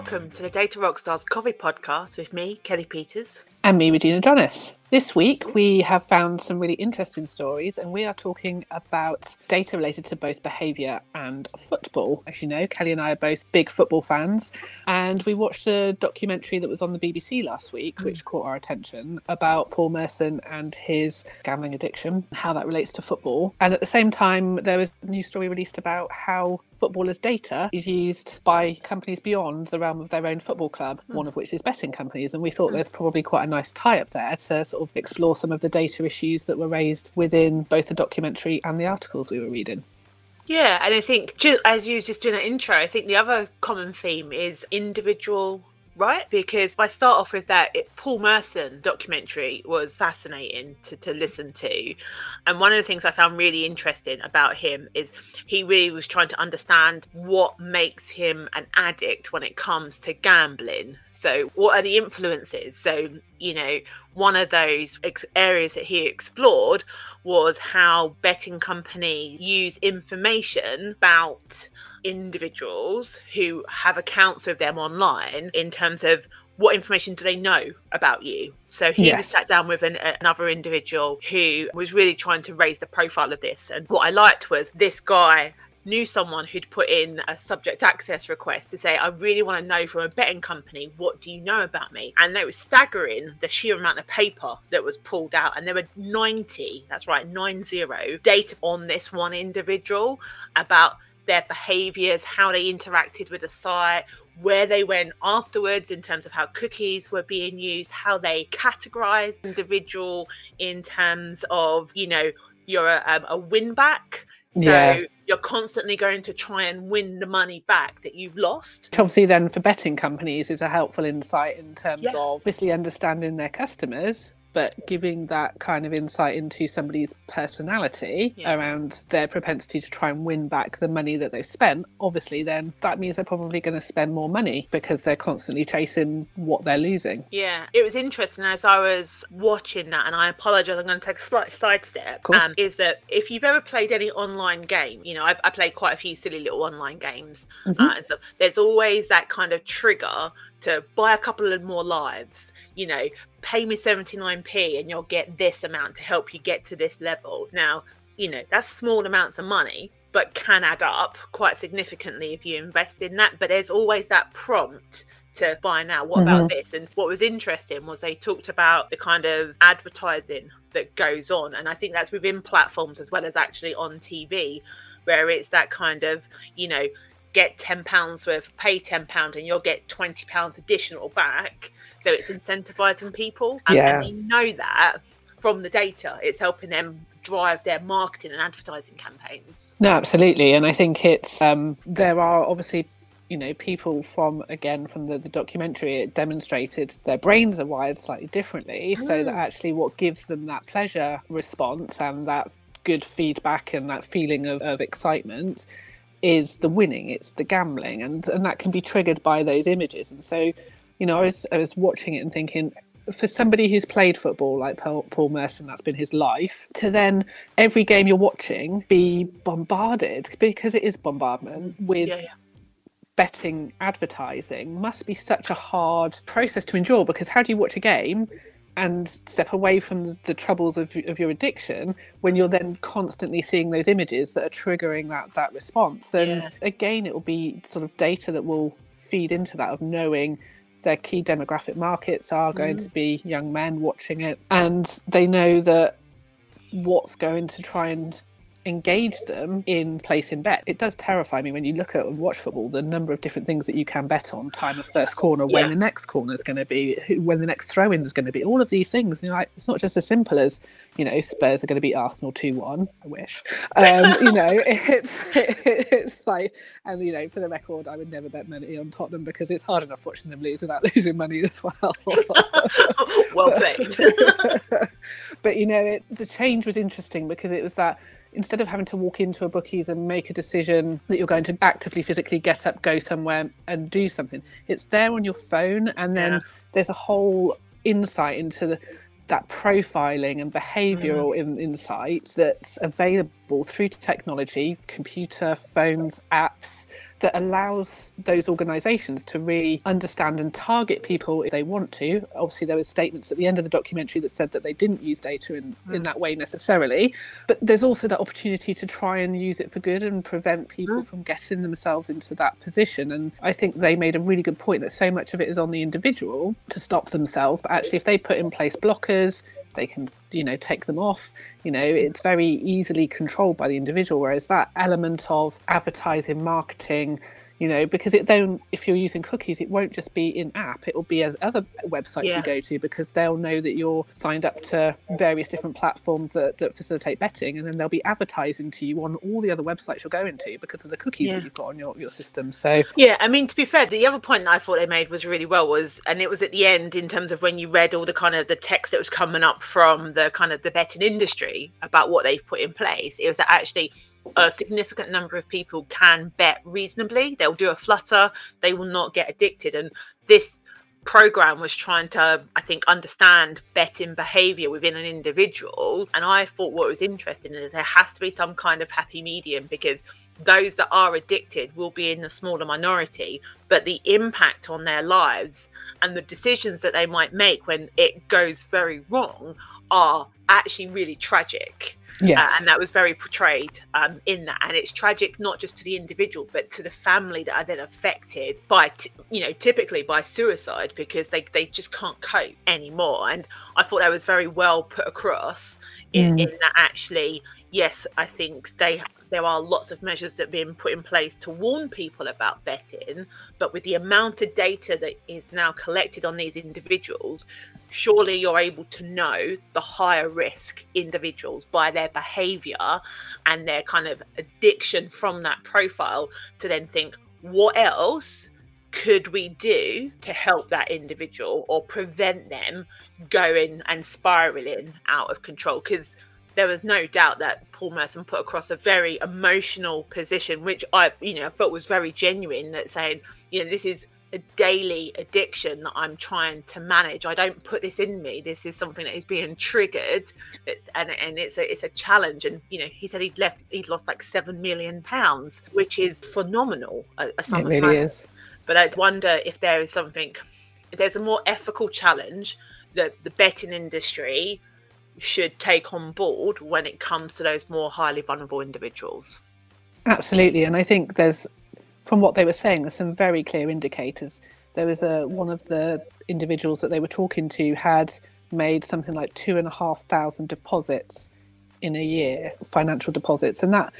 welcome to the Data Rockstars Coffee Podcast with me, Kellie Peters. And me, Regina Jonas. This week, we have found some really interesting stories, and we are talking about data related to both behaviour and football. As you know, Kellie and I are both big football fans, and we watched a documentary that was on the BBC last week, mm. which caught our attention about Paul Merson and his gambling addiction, how that relates to football. And at the same time, there was a new story released about how footballers' data is used by companies beyond the realm of their own football club, mm. one of which is betting companies. And we thought mm. there's probably quite a nice tie up there to sort of explore some of the data issues that were raised within both the documentary and the articles we were reading. Yeah, and I think as you were just doing that intro, I think the other common theme is individual right? Because if I start off with that, it, Paul Merson documentary was fascinating to, to listen to. And one of the things I found really interesting about him is he really was trying to understand what makes him an addict when it comes to gambling. So, what are the influences? So, you know, one of those ex- areas that he explored was how betting companies use information about individuals who have accounts of them online in terms of what information do they know about you? So he yes. was sat down with an, another individual who was really trying to raise the profile of this. And what I liked was this guy knew someone who'd put in a subject access request to say, I really want to know from a betting company, what do you know about me? And it was staggering the sheer amount of paper that was pulled out. And there were 90, that's right, 90 data on this one individual about their behaviors, how they interacted with the site, where they went afterwards in terms of how cookies were being used, how they categorized individual in terms of, you know, you're a, um, a win back. So yeah. you're constantly going to try and win the money back that you've lost. Which obviously, then for betting companies, is a helpful insight in terms yeah. of obviously understanding their customers but giving that kind of insight into somebody's personality yeah. around their propensity to try and win back the money that they spent, obviously, then that means they're probably going to spend more money because they're constantly chasing what they're losing. Yeah, it was interesting as I was watching that, and I apologize, I'm going to take a slight sidestep. Um, is that if you've ever played any online game, you know, I, I play quite a few silly little online games mm-hmm. uh, and stuff, there's always that kind of trigger to buy a couple of more lives, you know, pay me 79p and you'll get this amount to help you get to this level. Now, you know, that's small amounts of money, but can add up quite significantly if you invest in that. But there's always that prompt to buy now. What mm-hmm. about this? And what was interesting was they talked about the kind of advertising that goes on. And I think that's within platforms as well as actually on TV, where it's that kind of, you know, get £10 worth, pay £10 and you'll get £20 additional back so it's incentivizing people. And, yeah. and they know that from the data. It's helping them drive their marketing and advertising campaigns. No, absolutely. And I think it's, um, there are obviously you know people from again from the, the documentary it demonstrated their brains are wired slightly differently mm. so that mm. actually what gives them that pleasure response and that good feedback and that feeling of, of excitement is the winning it's the gambling and and that can be triggered by those images and so you know, I was I was watching it and thinking, for somebody who's played football like Paul, Paul Merson, that's been his life, to then every game you're watching be bombarded because it is bombardment with. Yeah, yeah. Betting advertising must be such a hard process to endure because how do you watch a game and step away from the troubles of, of your addiction when you're then constantly seeing those images that are triggering that that response and yeah. again it will be sort of data that will feed into that of knowing their key demographic markets are going mm. to be young men watching it, and they know that what's going to try and engage them in placing bet. It does terrify me when you look at and watch football, the number of different things that you can bet on time of first corner, yeah. when the next corner is going to be, when the next throw in is going to be, all of these things. You know, like, it's not just as simple as, you know, Spurs are going to beat Arsenal 2 1. I wish. Um, you know, it's, it, it's like, and, you know, for the record, I would never bet money on Tottenham because it's hard enough watching them lose without losing money as well. well played. but, you know, it, the change was interesting because it was that instead of having to walk into a bookies and make a decision that you're going to actively physically get up go somewhere and do something it's there on your phone and then yeah. there's a whole insight into the, that profiling and behavioral mm. in, insight that's available through technology computer phones apps that allows those organisations to really understand and target people if they want to. Obviously, there were statements at the end of the documentary that said that they didn't use data in, mm. in that way necessarily, but there's also that opportunity to try and use it for good and prevent people mm. from getting themselves into that position. And I think they made a really good point that so much of it is on the individual to stop themselves, but actually, if they put in place blockers, they can you know take them off. You know it's very easily controlled by the individual whereas that element of advertising marketing you know because it don't if you're using cookies it won't just be in app it will be as other websites yeah. you go to because they'll know that you're signed up to various different platforms that, that facilitate betting and then they'll be advertising to you on all the other websites you're going to because of the cookies yeah. that you've got on your, your system so yeah i mean to be fair the other point that i thought they made was really well was and it was at the end in terms of when you read all the kind of the text that was coming up from the kind of the betting industry about what they've put in place it was that actually a significant number of people can bet reasonably. They'll do a flutter, they will not get addicted. And this program was trying to, I think, understand betting behavior within an individual. And I thought what was interesting is there has to be some kind of happy medium because those that are addicted will be in the smaller minority, but the impact on their lives and the decisions that they might make when it goes very wrong are actually really tragic. Yes. Uh, and that was very portrayed um, in that. And it's tragic not just to the individual, but to the family that are then affected by, t- you know, typically by suicide because they, they just can't cope anymore. And I thought that was very well put across in, mm. in that actually, yes, I think they there are lots of measures that have been put in place to warn people about betting, but with the amount of data that is now collected on these individuals, surely you're able to know the higher risk individuals by their behavior and their kind of addiction from that profile to then think, what else could we do to help that individual or prevent them going and spiraling out of control? Because there was no doubt that Paul Merson put across a very emotional position, which I, you know, I felt was very genuine. That saying, you know, this is a daily addiction that I'm trying to manage. I don't put this in me. This is something that is being triggered. It's and and it's a it's a challenge. And you know, he said he'd left he'd lost like seven million pounds, which is phenomenal. A, a it really is. But I wonder if there is something, if there's a more ethical challenge that the betting industry should take on board when it comes to those more highly vulnerable individuals. Absolutely, and I think there's, from what they were saying, there's some very clear indicators. There was a one of the individuals that they were talking to had made something like two and a half thousand deposits in a year, financial deposits, and that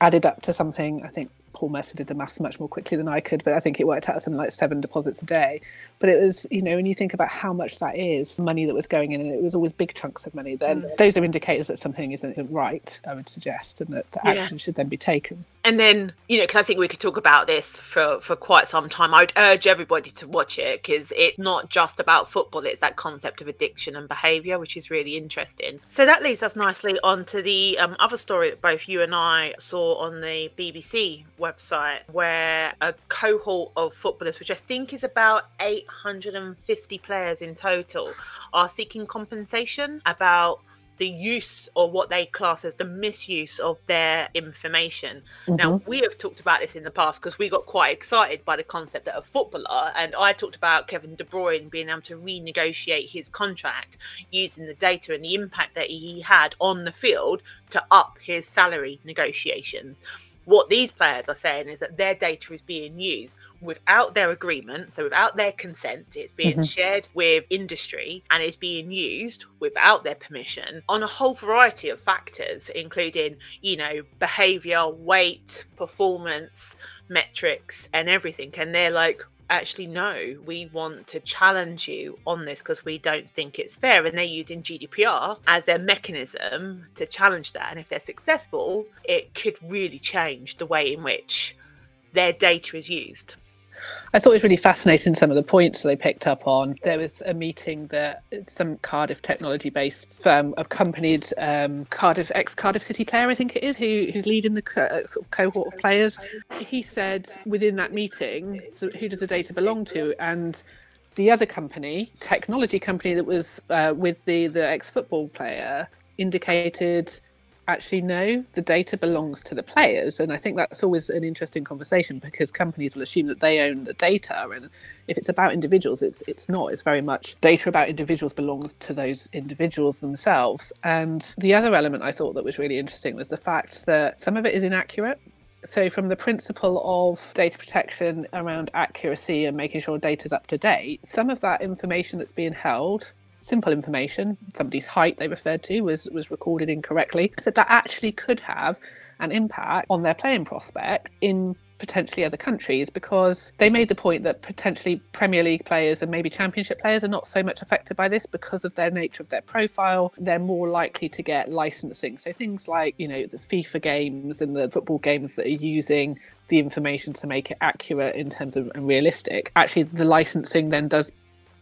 added up to something I think Paul Merson did the maths much more quickly than I could, but I think it worked out something like seven deposits a day. But it was, you know, when you think about how much that is money that was going in, and it was always big chunks of money, then mm. those are indicators that something isn't right, I would suggest, and that, yeah. action should then be taken. And then, you know, because I think we could talk about this for, for quite some time. I would urge everybody to watch it because it's not just about football, it's that concept of addiction and behaviour, which is really interesting. So that leads us nicely on to the um, other story that both you and I saw on the BBC website, where a cohort of footballers, which I think is about 850 players in total, are seeking compensation about the use or what they class as the misuse of their information. Mm-hmm. Now, we have talked about this in the past because we got quite excited by the concept that a footballer, and I talked about Kevin De Bruyne being able to renegotiate his contract using the data and the impact that he had on the field to up his salary negotiations. What these players are saying is that their data is being used without their agreement, so without their consent, it's being mm-hmm. shared with industry and is being used without their permission on a whole variety of factors, including, you know, behavior, weight, performance, metrics, and everything. And they're like, actually no we want to challenge you on this because we don't think it's fair and they're using gdpr as their mechanism to challenge that and if they're successful it could really change the way in which their data is used I thought it was really fascinating some of the points they picked up on. There was a meeting that some Cardiff technology based firm accompanied um, Cardiff ex Cardiff City player, I think it is, who, who's leading the co- uh, sort of cohort of players. He said within that meeting, who does the data belong to? And the other company, technology company that was uh, with the, the ex football player, indicated actually no, the data belongs to the players. And I think that's always an interesting conversation because companies will assume that they own the data. And if it's about individuals, it's it's not. It's very much data about individuals belongs to those individuals themselves. And the other element I thought that was really interesting was the fact that some of it is inaccurate. So, from the principle of data protection around accuracy and making sure data is up to date, some of that information that's being held simple information, somebody's height they referred to was was recorded incorrectly, so that actually could have an impact on their playing prospect in potentially other countries because they made the point that potentially Premier League players and maybe Championship players are not so much affected by this because of their nature of their profile. They're more likely to get licensing. So things like, you know, the FIFA games and the football games that are using the information to make it accurate in terms of and realistic. Actually, the licensing then does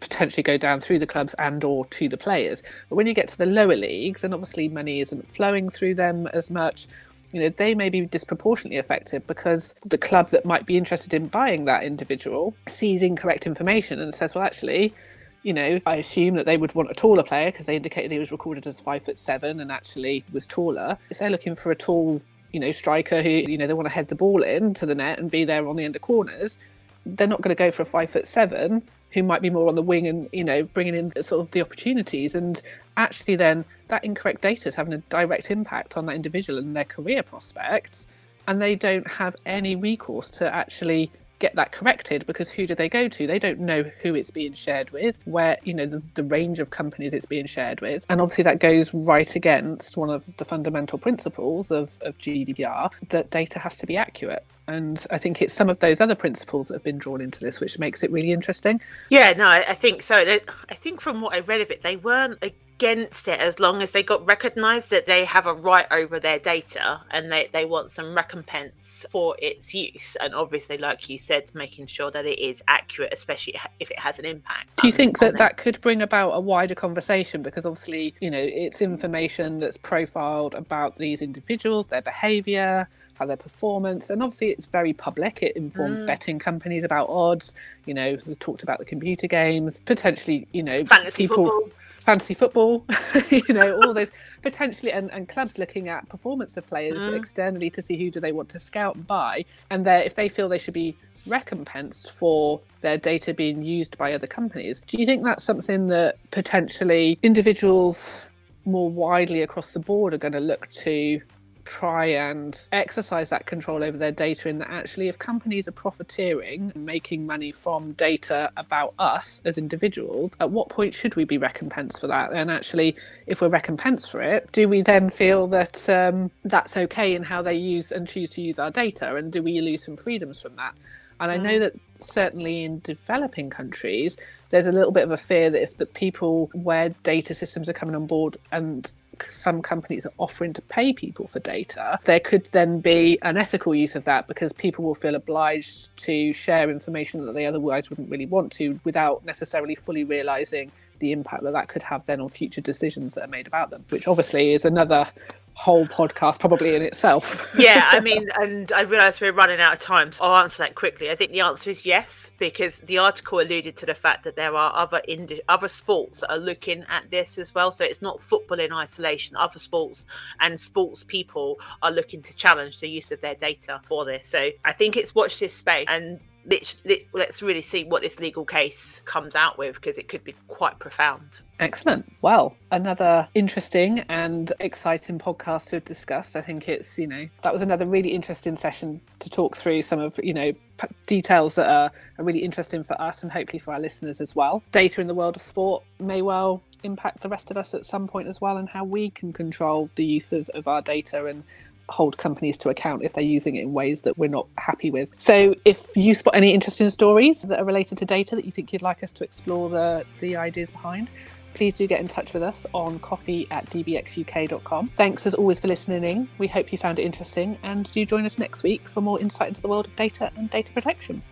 potentially go down through the clubs and or to the players. But when you get to the lower leagues and obviously money isn't flowing through them as much you know they may be disproportionately affected because the club that might be interested in buying that individual sees incorrect information and says well actually you know i assume that they would want a taller player because they indicated he was recorded as five foot seven and actually was taller. If they're looking for a tall you know striker who you know they want to head the ball into the net and be there on the end of corners they're not going to go for a five foot seven who might be more on the wing and you know bringing in sort of the opportunities. And actually then that incorrect data is having a direct impact on that individual and their career prospects. And they don't have any recourse to actually get that corrected because who do they go to they don't know who it's being shared with where you know the, the range of companies it's being shared with and obviously that goes right against one of the fundamental principles of, of gdpr that data has to be accurate and I think it's some of those other principles that have been drawn into this, which makes it really interesting. Yeah, no, I think so. I think from what I read of it, they weren't against it as long as they got recognised that they have a right over their data and they, they want some recompense for its use. And obviously, like you said, making sure that it is accurate, especially if it has an impact. Do you think that that could bring about a wider conversation? Because obviously, you know, it's information that's profiled about these individuals, their behaviour how their performance, and obviously it's very public. It informs mm. betting companies about odds. You know, we've talked about the computer games, potentially, you know, fantasy people. Football. Fantasy football, you know, all those potentially, and, and clubs looking at performance of players mm. externally to see who do they want to scout and buy, and if they feel they should be recompensed for their data being used by other companies. Do you think that's something that potentially individuals more widely across the board are going to look to try and exercise that control over their data in that actually if companies are profiteering and making money from data about us as individuals at what point should we be recompensed for that? And actually if we're recompensed for it do we then feel that um, that's okay in how they use and choose to use our data? And do we lose some freedoms from that? And I know mm. that certainly in developing countries, there's a little bit of a fear that if the people where data systems are coming on board and some companies are offering to pay people for data, there could then be an ethical use of that because people will feel obliged to share information that they otherwise wouldn't really want to without necessarily fully realizing the impact that that could have then on future decisions that are made about them, which obviously is another whole podcast probably in itself. yeah, I mean, and I realise we're running out of time, so I'll answer that quickly. I think the answer is yes, because the article alluded to the fact that there are other indi- other sports that are looking at this as well. So it's not football in isolation. Other sports and sports people are looking to challenge the use of their data for this. So I think it's watch this space and let's really see what this legal case comes out with because it could be quite profound. Excellent. Well, another interesting and exciting podcast to discuss. I think it's, you know, that was another really interesting session to talk through some of, you know, p- details that are, are really interesting for us and hopefully for our listeners as well. Data in the world of sport may well impact the rest of us at some point as well and how we can control the use of, of our data and hold companies to account if they're using it in ways that we're not happy with. So, if you spot any interesting stories that are related to data that you think you'd like us to explore the, the ideas behind, please do get in touch with us on coffee at dbxuk.com. Thanks as always for listening in. We hope you found it interesting and do join us next week for more insight into the world of data and data protection.